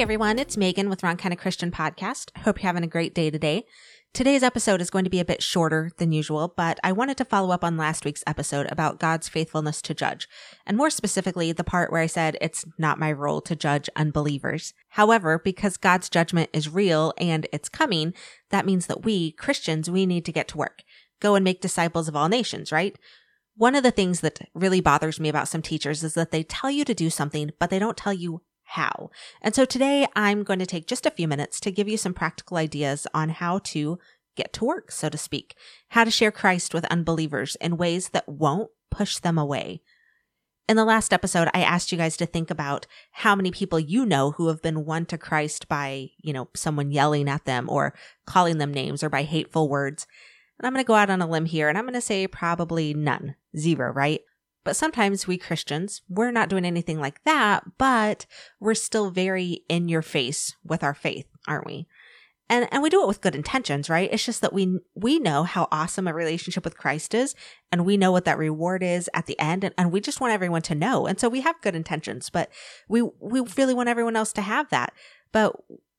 everyone, it's Megan with Wrong Kind of Christian Podcast. Hope you're having a great day today. Today's episode is going to be a bit shorter than usual, but I wanted to follow up on last week's episode about God's faithfulness to judge, and more specifically, the part where I said it's not my role to judge unbelievers. However, because God's judgment is real and it's coming, that means that we, Christians, we need to get to work. Go and make disciples of all nations, right? One of the things that really bothers me about some teachers is that they tell you to do something, but they don't tell you how. And so today I'm going to take just a few minutes to give you some practical ideas on how to get to work, so to speak, how to share Christ with unbelievers in ways that won't push them away. In the last episode, I asked you guys to think about how many people you know who have been won to Christ by, you know, someone yelling at them or calling them names or by hateful words. And I'm going to go out on a limb here and I'm going to say probably none, zero, right? But sometimes we Christians, we're not doing anything like that, but we're still very in your face with our faith, aren't we? And and we do it with good intentions, right? It's just that we we know how awesome a relationship with Christ is, and we know what that reward is at the end, and, and we just want everyone to know. And so we have good intentions, but we we really want everyone else to have that. But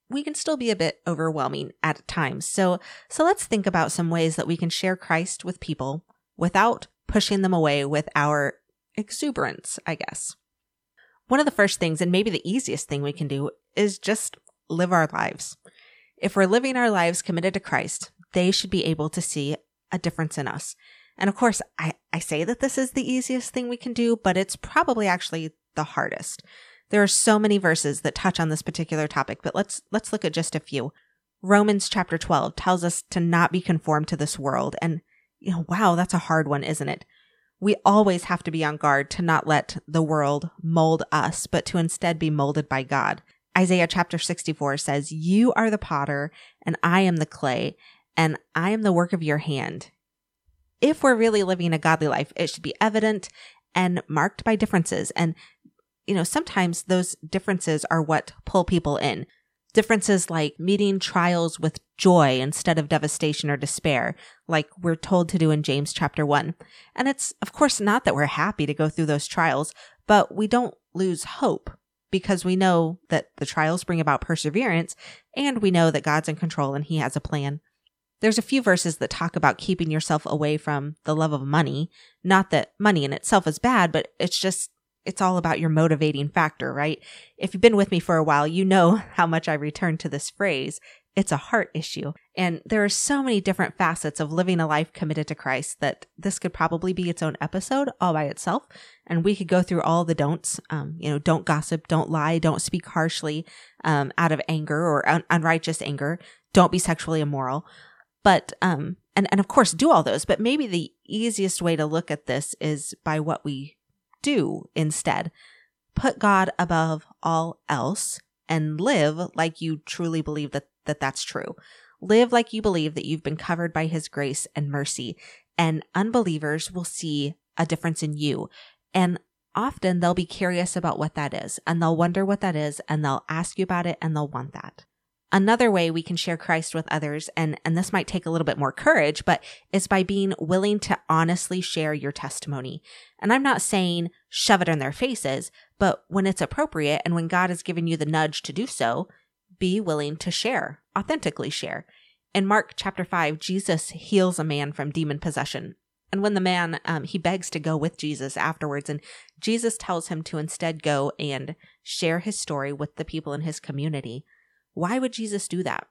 we can still be a bit overwhelming at times. So so let's think about some ways that we can share Christ with people without pushing them away with our exuberance, I guess. One of the first things, and maybe the easiest thing we can do, is just live our lives. If we're living our lives committed to Christ, they should be able to see a difference in us. And of course, I, I say that this is the easiest thing we can do, but it's probably actually the hardest. There are so many verses that touch on this particular topic, but let's let's look at just a few. Romans chapter 12 tells us to not be conformed to this world and you know, wow, that's a hard one, isn't it? We always have to be on guard to not let the world mold us, but to instead be molded by God. Isaiah chapter 64 says, You are the potter, and I am the clay, and I am the work of your hand. If we're really living a godly life, it should be evident and marked by differences. And, you know, sometimes those differences are what pull people in. Differences like meeting trials with joy instead of devastation or despair, like we're told to do in James chapter 1. And it's, of course, not that we're happy to go through those trials, but we don't lose hope because we know that the trials bring about perseverance and we know that God's in control and He has a plan. There's a few verses that talk about keeping yourself away from the love of money. Not that money in itself is bad, but it's just it's all about your motivating factor, right? If you've been with me for a while, you know how much I return to this phrase. It's a heart issue. And there are so many different facets of living a life committed to Christ that this could probably be its own episode all by itself. And we could go through all the don'ts. Um, you know, don't gossip, don't lie, don't speak harshly um, out of anger or un- unrighteous anger, don't be sexually immoral. But, um, and, and of course, do all those. But maybe the easiest way to look at this is by what we do instead. Put God above all else and live like you truly believe that, that that's true. Live like you believe that you've been covered by his grace and mercy and unbelievers will see a difference in you. And often they'll be curious about what that is and they'll wonder what that is and they'll ask you about it and they'll want that. Another way we can share Christ with others, and, and this might take a little bit more courage, but is by being willing to honestly share your testimony. And I'm not saying shove it in their faces, but when it's appropriate and when God has given you the nudge to do so, be willing to share, authentically share. In Mark chapter 5, Jesus heals a man from demon possession. And when the man, um, he begs to go with Jesus afterwards, and Jesus tells him to instead go and share his story with the people in his community. Why would Jesus do that?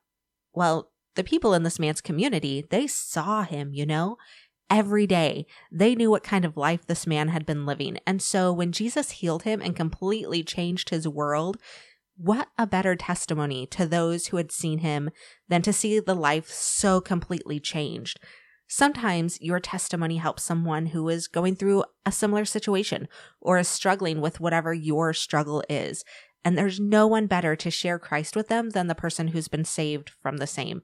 Well, the people in this man's community, they saw him, you know, every day. They knew what kind of life this man had been living. And so when Jesus healed him and completely changed his world, what a better testimony to those who had seen him than to see the life so completely changed. Sometimes your testimony helps someone who is going through a similar situation or is struggling with whatever your struggle is. And there's no one better to share Christ with them than the person who's been saved from the same.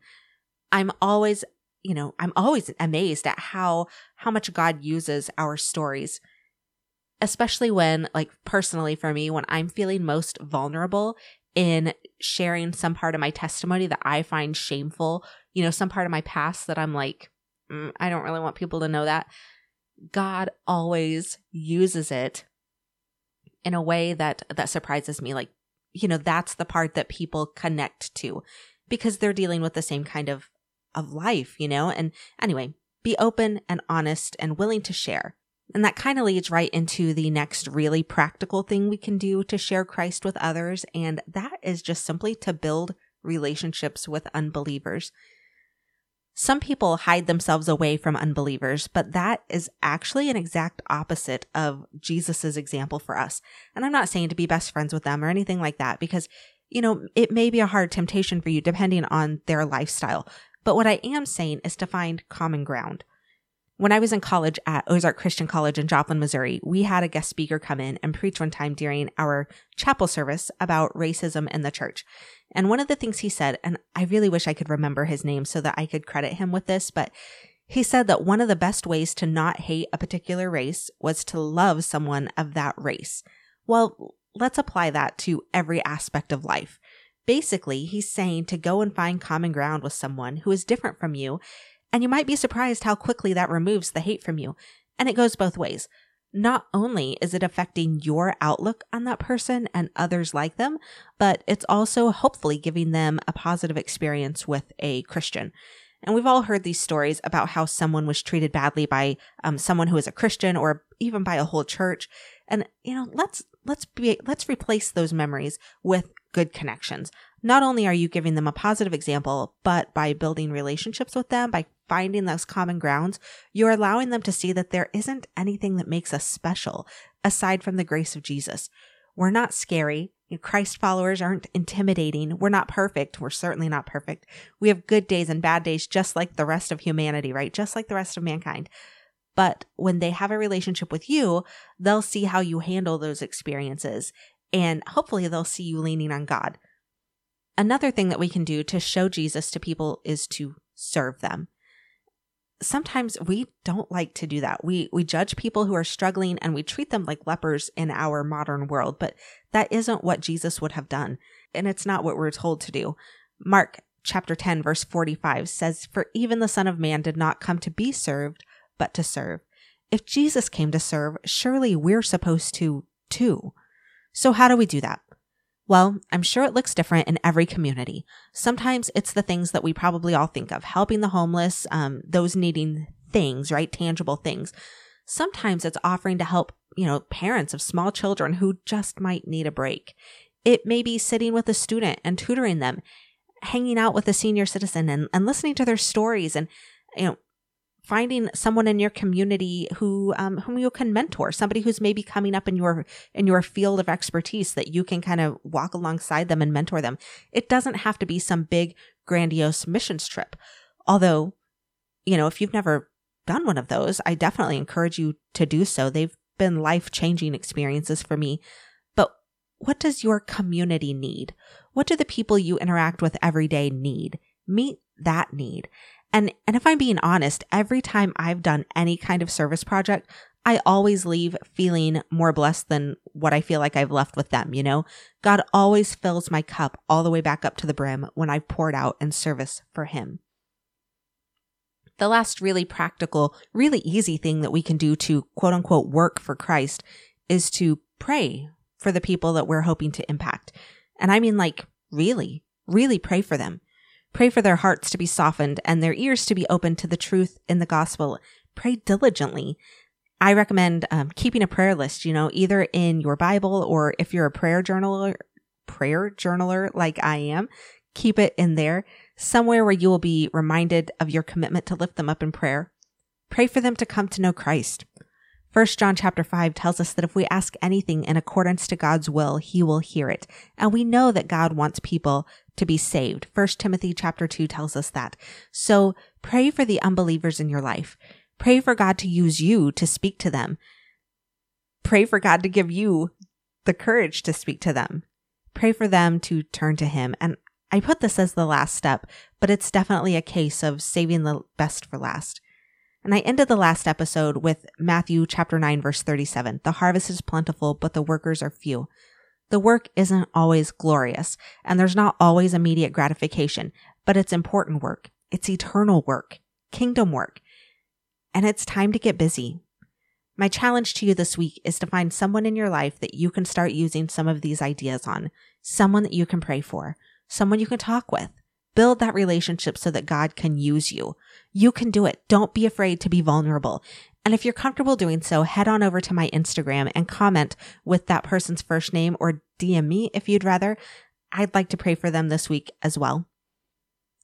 I'm always, you know, I'm always amazed at how, how much God uses our stories. Especially when, like, personally for me, when I'm feeling most vulnerable in sharing some part of my testimony that I find shameful, you know, some part of my past that I'm like, mm, I don't really want people to know that. God always uses it in a way that that surprises me like you know, that's the part that people connect to because they're dealing with the same kind of of life, you know? And anyway, be open and honest and willing to share. And that kind of leads right into the next really practical thing we can do to share Christ with others. And that is just simply to build relationships with unbelievers. Some people hide themselves away from unbelievers, but that is actually an exact opposite of Jesus's example for us. And I'm not saying to be best friends with them or anything like that because, you know, it may be a hard temptation for you depending on their lifestyle. But what I am saying is to find common ground. When I was in college at Ozark Christian College in Joplin, Missouri, we had a guest speaker come in and preach one time during our chapel service about racism in the church. And one of the things he said, and I really wish I could remember his name so that I could credit him with this, but he said that one of the best ways to not hate a particular race was to love someone of that race. Well, let's apply that to every aspect of life. Basically, he's saying to go and find common ground with someone who is different from you and you might be surprised how quickly that removes the hate from you. And it goes both ways. Not only is it affecting your outlook on that person and others like them, but it's also hopefully giving them a positive experience with a Christian. And we've all heard these stories about how someone was treated badly by um, someone who is a Christian or even by a whole church. And you know, let's let's be let's replace those memories with good connections. Not only are you giving them a positive example, but by building relationships with them, by finding those common grounds, you're allowing them to see that there isn't anything that makes us special aside from the grace of Jesus. We're not scary. Christ followers aren't intimidating. We're not perfect. We're certainly not perfect. We have good days and bad days, just like the rest of humanity, right? Just like the rest of mankind. But when they have a relationship with you, they'll see how you handle those experiences. And hopefully they'll see you leaning on God. Another thing that we can do to show Jesus to people is to serve them sometimes we don't like to do that. We we judge people who are struggling and we treat them like lepers in our modern world, but that isn't what Jesus would have done, and it's not what we're told to do. Mark chapter 10 verse 45 says, "For even the son of man did not come to be served, but to serve." If Jesus came to serve, surely we're supposed to too. So how do we do that? Well, I'm sure it looks different in every community. Sometimes it's the things that we probably all think of helping the homeless, um, those needing things, right? Tangible things. Sometimes it's offering to help, you know, parents of small children who just might need a break. It may be sitting with a student and tutoring them, hanging out with a senior citizen and, and listening to their stories and, you know, finding someone in your community who um, whom you can mentor somebody who's maybe coming up in your in your field of expertise that you can kind of walk alongside them and mentor them. It doesn't have to be some big grandiose missions trip. Although you know if you've never done one of those i definitely encourage you to do so. They've been life changing experiences for me. But what does your community need? What do the people you interact with every day need? Meet that need and, and if I'm being honest, every time I've done any kind of service project, I always leave feeling more blessed than what I feel like I've left with them, you know? God always fills my cup all the way back up to the brim when I've poured out in service for Him. The last really practical, really easy thing that we can do to quote unquote work for Christ is to pray for the people that we're hoping to impact. And I mean, like, really, really pray for them. Pray for their hearts to be softened and their ears to be open to the truth in the gospel. Pray diligently. I recommend um, keeping a prayer list, you know, either in your Bible or if you're a prayer journaler, prayer journaler like I am, keep it in there, somewhere where you will be reminded of your commitment to lift them up in prayer. Pray for them to come to know Christ. First John chapter 5 tells us that if we ask anything in accordance to God's will, he will hear it. And we know that God wants people to be saved. First Timothy chapter 2 tells us that. So pray for the unbelievers in your life. Pray for God to use you to speak to them. Pray for God to give you the courage to speak to them. Pray for them to turn to him. And I put this as the last step, but it's definitely a case of saving the best for last. And I ended the last episode with Matthew chapter 9 verse 37. The harvest is plentiful, but the workers are few. The work isn't always glorious, and there's not always immediate gratification, but it's important work. It's eternal work, kingdom work. And it's time to get busy. My challenge to you this week is to find someone in your life that you can start using some of these ideas on. someone that you can pray for, someone you can talk with. Build that relationship so that God can use you. You can do it. Don't be afraid to be vulnerable. And if you're comfortable doing so, head on over to my Instagram and comment with that person's first name or DM me if you'd rather. I'd like to pray for them this week as well.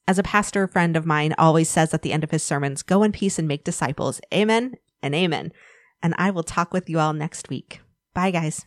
As a pastor friend of mine always says at the end of his sermons, go in peace and make disciples. Amen and amen. And I will talk with you all next week. Bye, guys.